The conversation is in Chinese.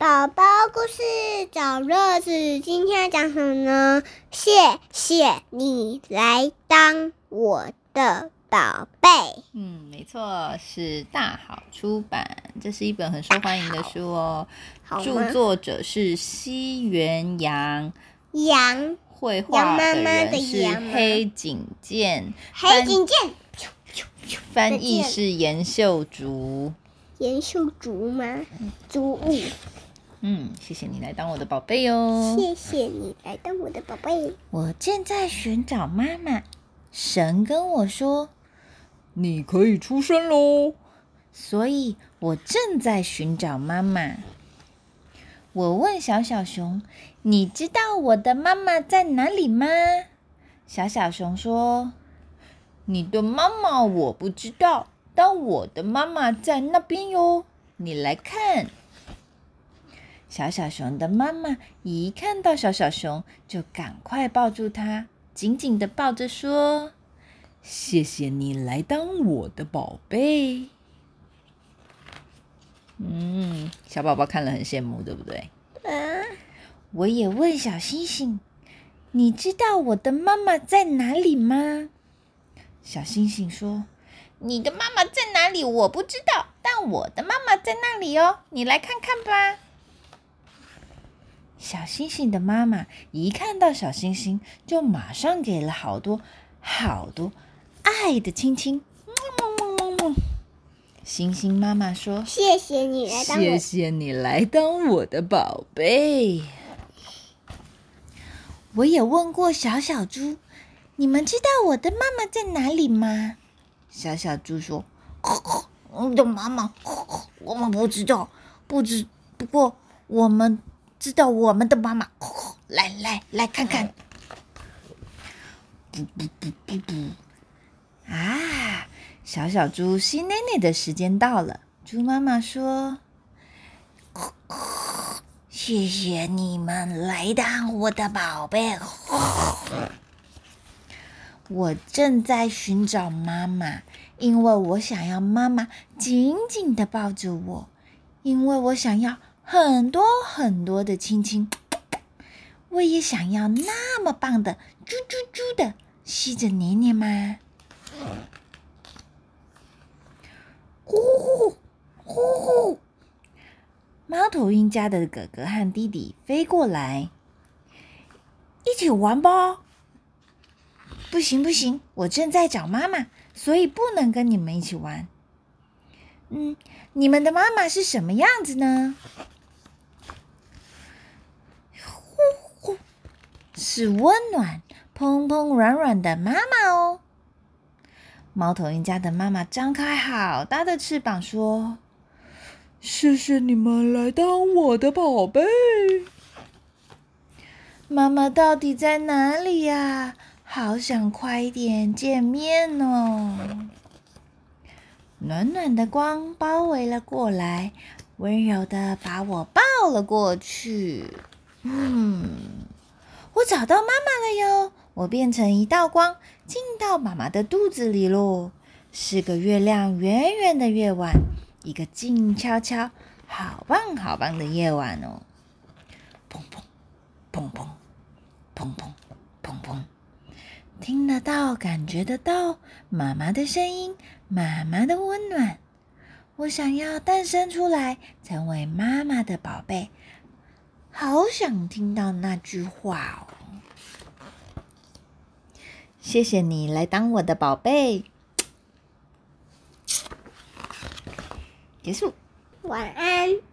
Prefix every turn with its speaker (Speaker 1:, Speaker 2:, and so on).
Speaker 1: 宝宝故事找乐子，今天要讲什么呢？谢谢你来当我的宝贝。
Speaker 2: 嗯，没错，是大好出版，这是一本很受欢迎的书哦。
Speaker 1: 好
Speaker 2: 著？作者是西元阳，
Speaker 1: 羊
Speaker 2: 绘画
Speaker 1: 杨妈
Speaker 2: 的
Speaker 1: 妈的
Speaker 2: 人是黑井健，
Speaker 1: 黑警剑，
Speaker 2: 翻译是严秀竹。
Speaker 1: 延寿竹吗？竹物。
Speaker 2: 嗯，谢谢你来当我的宝贝哦。
Speaker 1: 谢谢你来当我的宝贝。
Speaker 2: 我正在寻找妈妈，神跟我说，你可以出生喽。所以我正在寻找妈妈。我问小小熊：“你知道我的妈妈在哪里吗？”小小熊说：“你的妈妈我不知道，但我的妈妈在那边哟。你来看。”小小熊的妈妈一看到小小熊，就赶快抱住它，紧紧的抱着说：“谢谢你来当我的宝贝。”嗯，小宝宝看了很羡慕，对不对？
Speaker 1: 啊，
Speaker 2: 我也问小星星：“你知道我的妈妈在哪里吗？”小星星说：“你的妈妈在哪里？我不知道，但我的妈妈在那里哦，你来看看吧。”小星星的妈妈一看到小星星，就马上给了好多好多爱的亲亲。星星妈妈说：“
Speaker 1: 谢谢你来当
Speaker 2: 谢。谢你来当我的宝贝。我也问过小小猪，你们知道我的妈妈在哪里吗？小小猪说：“我的妈妈，我们不知道，不知不过我们知道我们的妈妈。来来来看看，不不不不不啊！”小小猪吸奶奶的时间到了，猪妈妈说：“谢谢你们来当我的宝贝。我正在寻找妈妈，因为我想要妈妈紧紧的抱着我，因为我想要很多很多的亲亲，我也想要那么棒的啾啾啾的吸着黏黏吗？”呼呼呼呼！猫头鹰家的哥哥和弟弟飞过来，一起玩吧。不行不行，我正在找妈妈，所以不能跟你们一起玩。嗯，你们的妈妈是什么样子呢？呼呼，是温暖、蓬蓬软软的妈妈哦。猫头鹰家的妈妈张开好大的翅膀，说：“谢谢你们来当我的宝贝。”妈妈到底在哪里呀？好想快一点见面哦！暖暖的光包围了过来，温柔的把我抱了过去。嗯，我找到妈妈了哟！我变成一道光，进到妈妈的肚子里喽。是个月亮圆圆的夜晚，一个静悄悄、好棒好棒的夜晚哦。砰砰砰砰砰砰砰砰，听得到，感觉得到妈妈的声音，妈妈的温暖。我想要诞生出来，成为妈妈的宝贝，好想听到那句话哦。谢谢你来当我的宝贝。结束。
Speaker 1: 晚安。